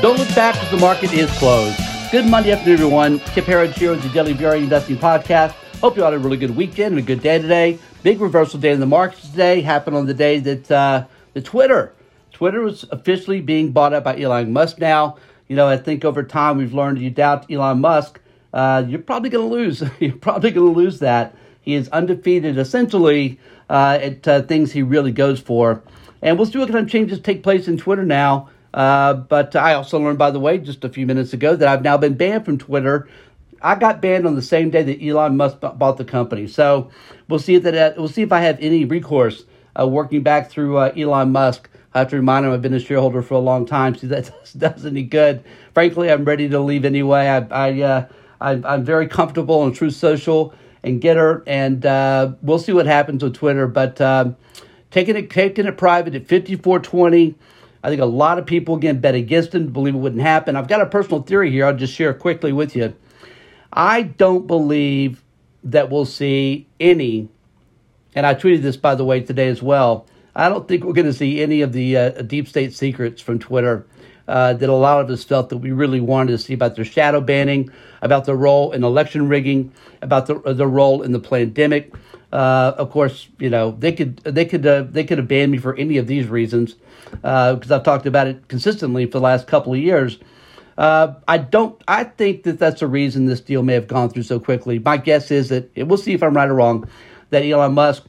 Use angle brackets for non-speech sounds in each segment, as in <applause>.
Don't look back because the market is closed. Good Monday afternoon, everyone. Kip Herriage here with the Daily VRA Investing Podcast. Hope you had a really good weekend and a good day today. Big reversal day in the markets today happened on the day that uh, the Twitter, Twitter was officially being bought up by Elon Musk. Now, you know, I think over time we've learned you doubt Elon Musk, uh, you're probably going to lose. <laughs> you're probably going to lose that. He is undefeated essentially uh, at uh, things he really goes for. And we'll see what kind of changes take place in Twitter now. Uh, but I also learned, by the way, just a few minutes ago, that I've now been banned from Twitter. I got banned on the same day that Elon Musk bought the company. So we'll see if that uh, we'll see if I have any recourse uh, working back through uh, Elon Musk. I have to remind him I've been a shareholder for a long time. See that <laughs> does any good. Frankly, I'm ready to leave anyway. I, I, uh, I am very comfortable on Truth Social and Gettr, and uh, we'll see what happens with Twitter. But um, taking it taking it private at 5420. I think a lot of people again bet against him, believe it wouldn't happen. I've got a personal theory here. I'll just share quickly with you. I don't believe that we'll see any, and I tweeted this by the way today as well. I don't think we're going to see any of the uh, deep state secrets from Twitter uh, that a lot of us felt that we really wanted to see about their shadow banning, about their role in election rigging, about the, the role in the pandemic. Uh, of course, you know they could they could uh, they could have banned me for any of these reasons because uh, I've talked about it consistently for the last couple of years. Uh, I don't. I think that that's the reason this deal may have gone through so quickly. My guess is that we'll see if I'm right or wrong. That Elon Musk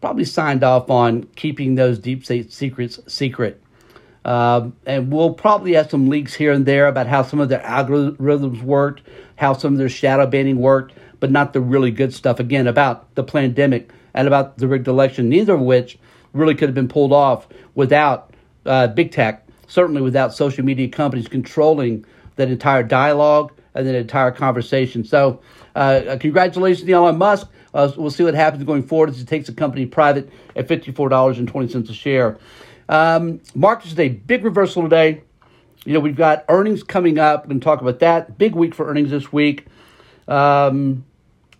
probably signed off on keeping those deep state secrets secret. Um, and we'll probably have some leaks here and there about how some of their algorithms worked, how some of their shadow banning worked but not the really good stuff, again, about the pandemic and about the rigged election, neither of which really could have been pulled off without uh, big tech, certainly without social media companies controlling that entire dialogue and that entire conversation. So, uh, congratulations to Elon Musk. Uh, we'll see what happens going forward as he takes the company private at $54.20 a share. Um, markets today, big reversal today. You know, we've got earnings coming up. We're going to talk about that. Big week for earnings this week. Um,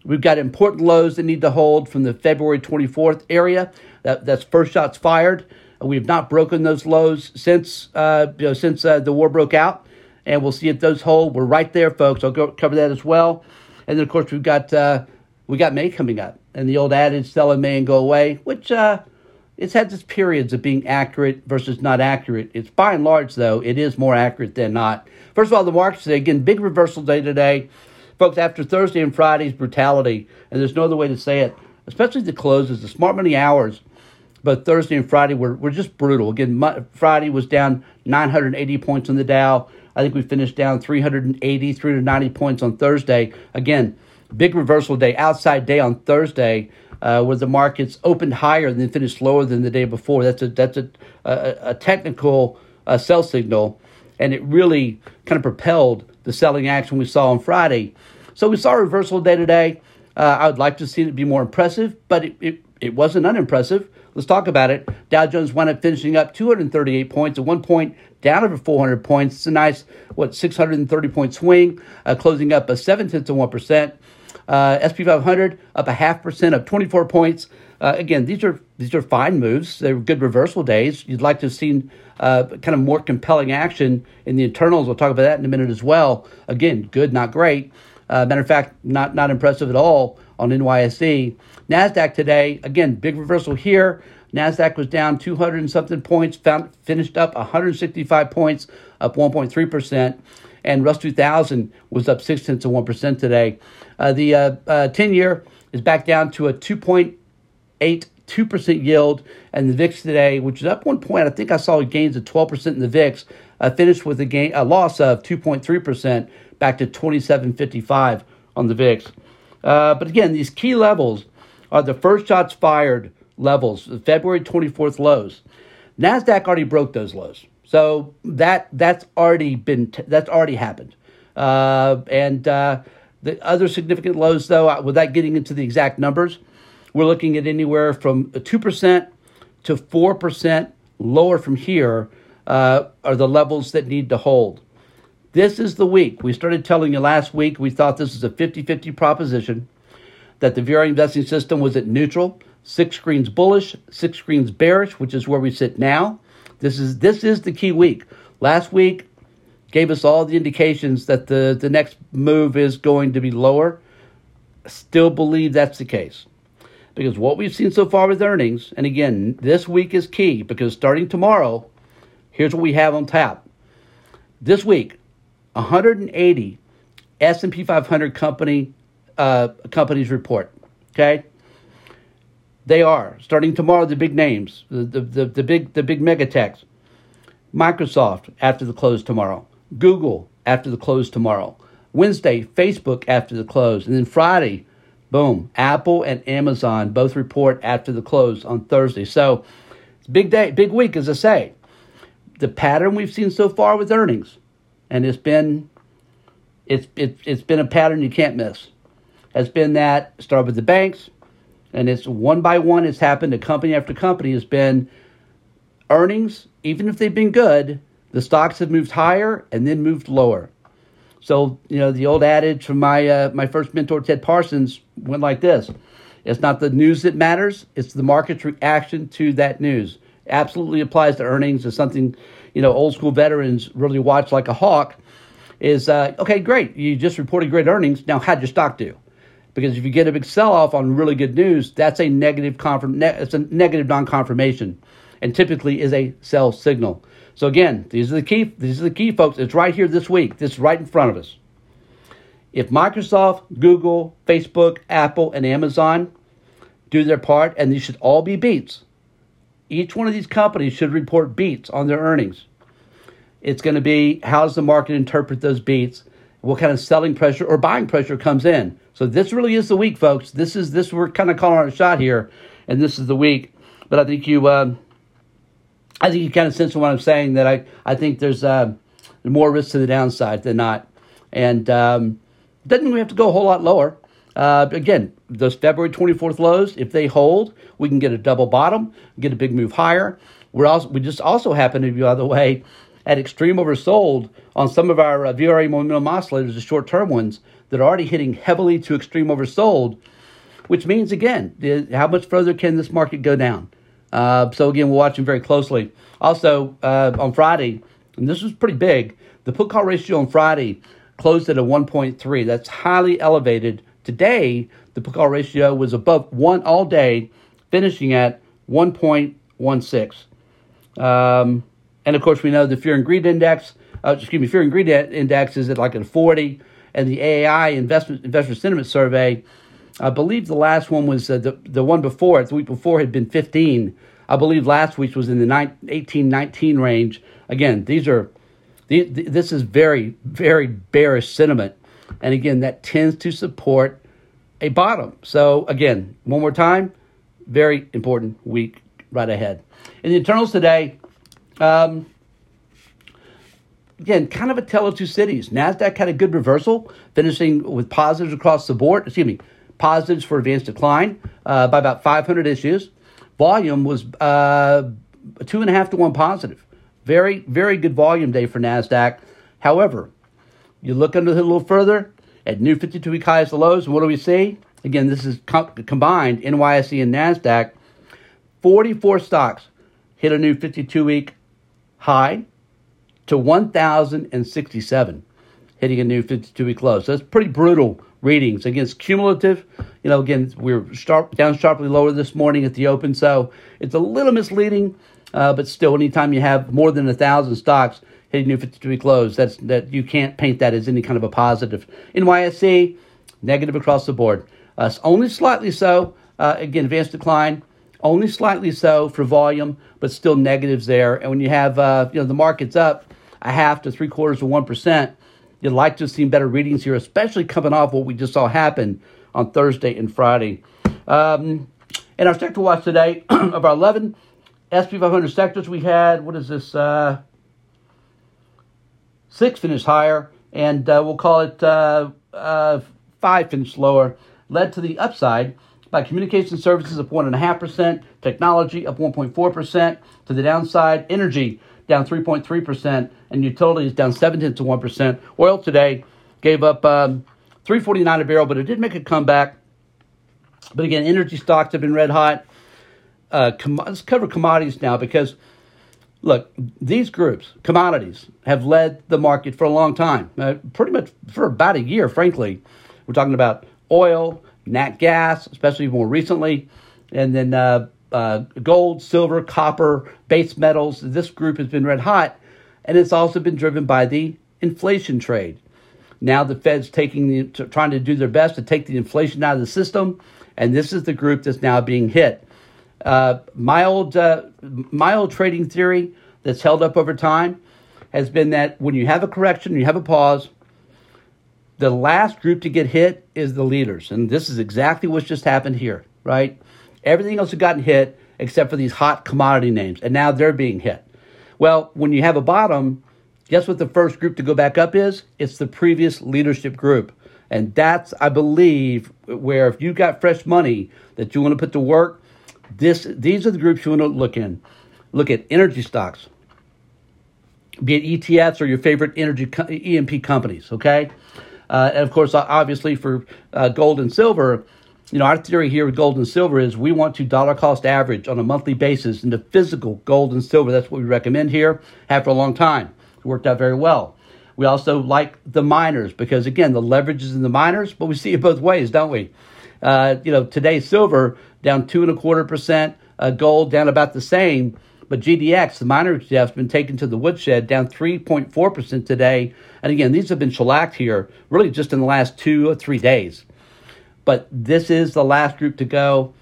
We've got important lows that need to hold from the February 24th area. That, that's first shots fired. We have not broken those lows since uh, you know, since uh, the war broke out, and we'll see if those hold. We're right there, folks. I'll go cover that as well. And then, of course, we've got uh, we got May coming up, and the old adage "sell in May and go away," which uh, it's had its periods of being accurate versus not accurate. It's by and large, though, it is more accurate than not. First of all, the markets again big reversal day today. Folks, after Thursday and Friday's brutality, and there's no other way to say it, especially the closes, the smart money hours, but Thursday and Friday were, were just brutal. Again, Friday was down 980 points on the Dow. I think we finished down 380, 390 points on Thursday. Again, big reversal day, outside day on Thursday, uh, where the markets opened higher and then finished lower than the day before. That's a that's a a, a technical uh, sell signal, and it really kind of propelled the selling action we saw on Friday. So we saw a reversal day today. Uh, I would like to see it be more impressive, but it, it, it wasn't unimpressive. Let's talk about it. Dow Jones wound up finishing up 238 points, at one point down over 400 points. It's a nice, what, 630 point swing, uh, closing up a 7 tenths of 1%. Uh, SP 500 up a half percent, up 24 points. Uh, again, these are these are fine moves. They're good reversal days. You'd like to have seen uh, kind of more compelling action in the internals. We'll talk about that in a minute as well. Again, good, not great. Uh, matter of fact, not not impressive at all on NYSE. Nasdaq today, again, big reversal here. Nasdaq was down 200 and something points, found, finished up 165 points, up 1.3 percent, and Russell 2000 was up six tenths of one percent today. Uh, the uh, uh, 10 year is back down to a 2.82 percent yield, and the VIX today, which is up one point, I think I saw gains of 12 percent in the VIX, uh, finished with a gain a loss of 2.3 percent back to 27.55 on the VIX. Uh, but again, these key levels are the first shots fired levels, the February 24th lows. Nasdaq already broke those lows, so that that's already been that's already happened. Uh, and uh, the other significant lows, though, uh, without getting into the exact numbers, we're looking at anywhere from two percent to four percent lower from here uh, are the levels that need to hold. This is the week. We started telling you last week we thought this was a 50 50 proposition, that the VRA investing system was at neutral, six screens bullish, six screens bearish, which is where we sit now. This is this is the key week. Last week, gave us all the indications that the, the next move is going to be lower. Still believe that's the case. Because what we've seen so far with earnings, and again, this week is key because starting tomorrow, here's what we have on tap. This week, 180 S&P 500 company uh, companies report. Okay, they are starting tomorrow. The big names, the the, the, the big the big mega techs. Microsoft after the close tomorrow. Google after the close tomorrow. Wednesday, Facebook after the close. And then Friday, boom, Apple and Amazon both report after the close on Thursday. So big day, big week, as I say. The pattern we've seen so far with earnings, and it's been it's it, it's been a pattern you can't miss. Has been that start with the banks, and it's one by one. It's happened to company after company. Has been earnings, even if they've been good, the stocks have moved higher and then moved lower. So you know the old adage from my uh, my first mentor Ted Parsons went like this: It's not the news that matters; it's the market's reaction to that news. Absolutely applies to earnings. Is something you know old school veterans really watch like a hawk. Is uh, okay, great. You just reported great earnings. Now, how'd your stock do? Because if you get a big sell off on really good news, that's a negative confirm. Ne- it's a negative non confirmation, and typically is a sell signal. So again, these are the key. These are the key, folks. It's right here this week. This is right in front of us. If Microsoft, Google, Facebook, Apple, and Amazon do their part, and these should all be beats, each one of these companies should report beats on their earnings. It's going to be how does the market interpret those beats? What kind of selling pressure or buying pressure comes in? So this really is the week, folks. This is this we're kind of calling our shot here, and this is the week. But I think you. Uh, I think you kind of sense what I'm saying that I, I think there's uh, more risk to the downside than not. And um, doesn't we have to go a whole lot lower. Uh, again, those February 24th lows, if they hold, we can get a double bottom, get a big move higher. We're also, we just also happen to be, by the way, at extreme oversold on some of our uh, VRA momentum oscillators, the short term ones, that are already hitting heavily to extreme oversold, which means, again, how much further can this market go down? Uh, so again, we're watching very closely. Also, uh, on Friday, and this was pretty big, the put call ratio on Friday closed at a 1.3. That's highly elevated. Today, the call ratio was above one all day, finishing at 1.16. Um, and of course, we know the fear and greed index, uh, excuse me, fear and greed index is at like a 40, and the AAI investment investor sentiment survey I believe the last one was uh, the the one before it. The week before had been 15. I believe last week was in the 18, 19 range. Again, these are this is very very bearish sentiment, and again that tends to support a bottom. So again, one more time, very important week right ahead. In the internals today. Um, again, kind of a tale of two cities. NASDAQ had a good reversal, finishing with positives across the board. Excuse me, positives for advanced decline uh, by about 500 issues. Volume was uh, two and a half to one positive. Very, very good volume day for NASDAQ. However, you look under the a little further at new 52 week highs and lows, and what do we see? Again, this is com- combined NYSE and NASDAQ. 44 stocks hit a new 52 week high to 1,067, hitting a new 52 week low. So that's pretty brutal readings against cumulative. You know, again, we are sharp, down sharply lower this morning at the open, so it's a little misleading. Uh, but still, anytime you have more than a thousand stocks hitting new 52-week lows, that's that you can't paint that as any kind of a positive. NYSE negative across the board. Uh, only slightly so. Uh, again, advanced decline. Only slightly so for volume, but still negatives there. And when you have uh, you know the market's up a half to three quarters of one percent, You'd like to have seen better readings here, especially coming off what we just saw happen on Thursday and Friday. Um, in our sector watch today, <clears throat> of our 11 SP 500 sectors, we had, what is this, uh, six finished higher, and uh, we'll call it uh, uh, five finished lower, led to the upside by communication services up 1.5%, technology up 1.4%, to the downside, energy down 3.3%, and utilities down 17 to 1%. Oil today gave up um, 349 a barrel, but it did make a comeback. But again, energy stocks have been red hot. Uh, com- let's cover commodities now because look, these groups, commodities, have led the market for a long time, uh, pretty much for about a year, frankly. We're talking about oil, nat gas, especially more recently, and then uh, uh, gold, silver, copper, base metals. This group has been red hot, and it's also been driven by the inflation trade. Now the Fed's taking the, trying to do their best to take the inflation out of the system, and this is the group that's now being hit. Uh, old uh, my old trading theory that's held up over time has been that when you have a correction, you have a pause. The last group to get hit is the leaders, and this is exactly what's just happened here. Right, everything else has gotten hit except for these hot commodity names, and now they're being hit. Well, when you have a bottom, guess what the first group to go back up is? It's the previous leadership group. And that's, I believe, where if you've got fresh money that you want to put to work, this these are the groups you want to look in. Look at energy stocks, be it ETFs or your favorite energy E&P companies. Okay, uh, and of course, obviously for uh, gold and silver, you know our theory here with gold and silver is we want to dollar cost average on a monthly basis into physical gold and silver. That's what we recommend here. Have for a long time. It worked out very well. We also like the miners because again the leverage is in the miners, but we see it both ways, don't we? Uh, you know, today silver down two and a quarter percent, uh, gold down about the same. But GDX, the miner ETF, has been taken to the woodshed, down 3.4% today. And again, these have been shellacked here really just in the last two or three days. But this is the last group to go,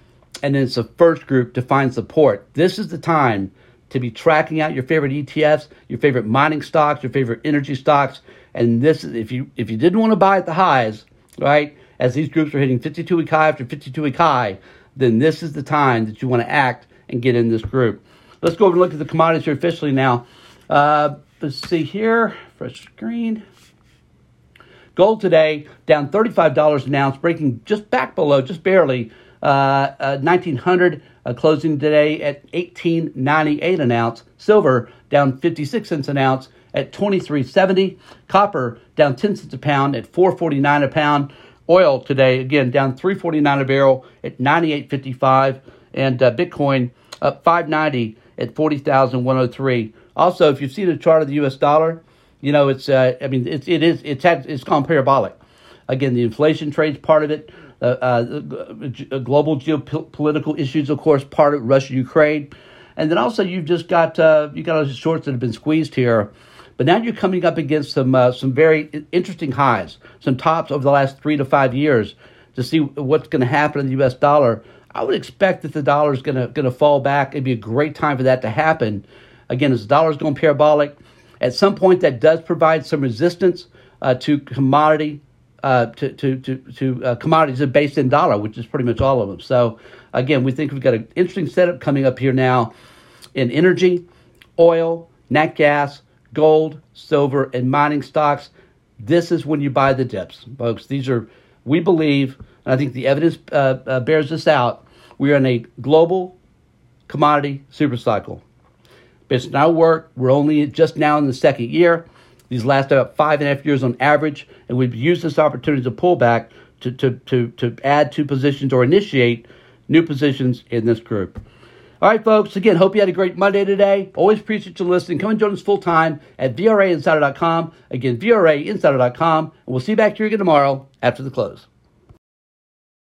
and it's the first group to find support. This is the time to be tracking out your favorite ETFs, your favorite mining stocks, your favorite energy stocks. And this is if you if you didn't want to buy at the highs, right? As these groups are hitting 52 week high after 52 week high, then this is the time that you want to act and get in this group. Let's go over and look at the commodities here officially now. Uh, let's see here, fresh screen. Gold today down $35 an ounce, breaking just back below, just barely, uh, uh, 1900 uh, closing today at 1898 an ounce. Silver down 56 cents an ounce at 2370. Copper down 10 cents a pound at 449 a pound. Oil today, again, down 349 a barrel at 98.55. And uh, Bitcoin up 590 at 40,103. Also, if you see the chart of the U.S. dollar, you know, it's, uh, I mean, it's, it is, it's, had, it's gone parabolic. Again, the inflation trade's part of it. Uh, uh, global geopolitical issues, of course, part of Russia, Ukraine. And then also you've just got, uh, you got all these shorts that have been squeezed here but now you're coming up against some uh, some very interesting highs, some tops over the last three to five years to see what's going to happen in the U.S. dollar. I would expect that the dollar is going to going to fall back. It'd be a great time for that to happen. Again, as the dollar is going parabolic, at some point that does provide some resistance uh, to commodity uh, to to to, to uh, commodities based in dollar, which is pretty much all of them. So again, we think we've got an interesting setup coming up here now in energy, oil, nat gas, gold, silver, and mining stocks. This is when you buy the dips, folks. These are, we believe, and I think the evidence uh, uh, bears this out. We are in a global commodity super cycle. It's now work. We're only just now in the second year. These last about five and a half years on average, and we've used this opportunity to pull back to, to, to, to add two positions or initiate new positions in this group. All right, folks. Again, hope you had a great Monday today. Always appreciate you listening. Come and join us full time at VRAinsider.com. Again, VRAinsider.com. And we'll see you back here again tomorrow after the close.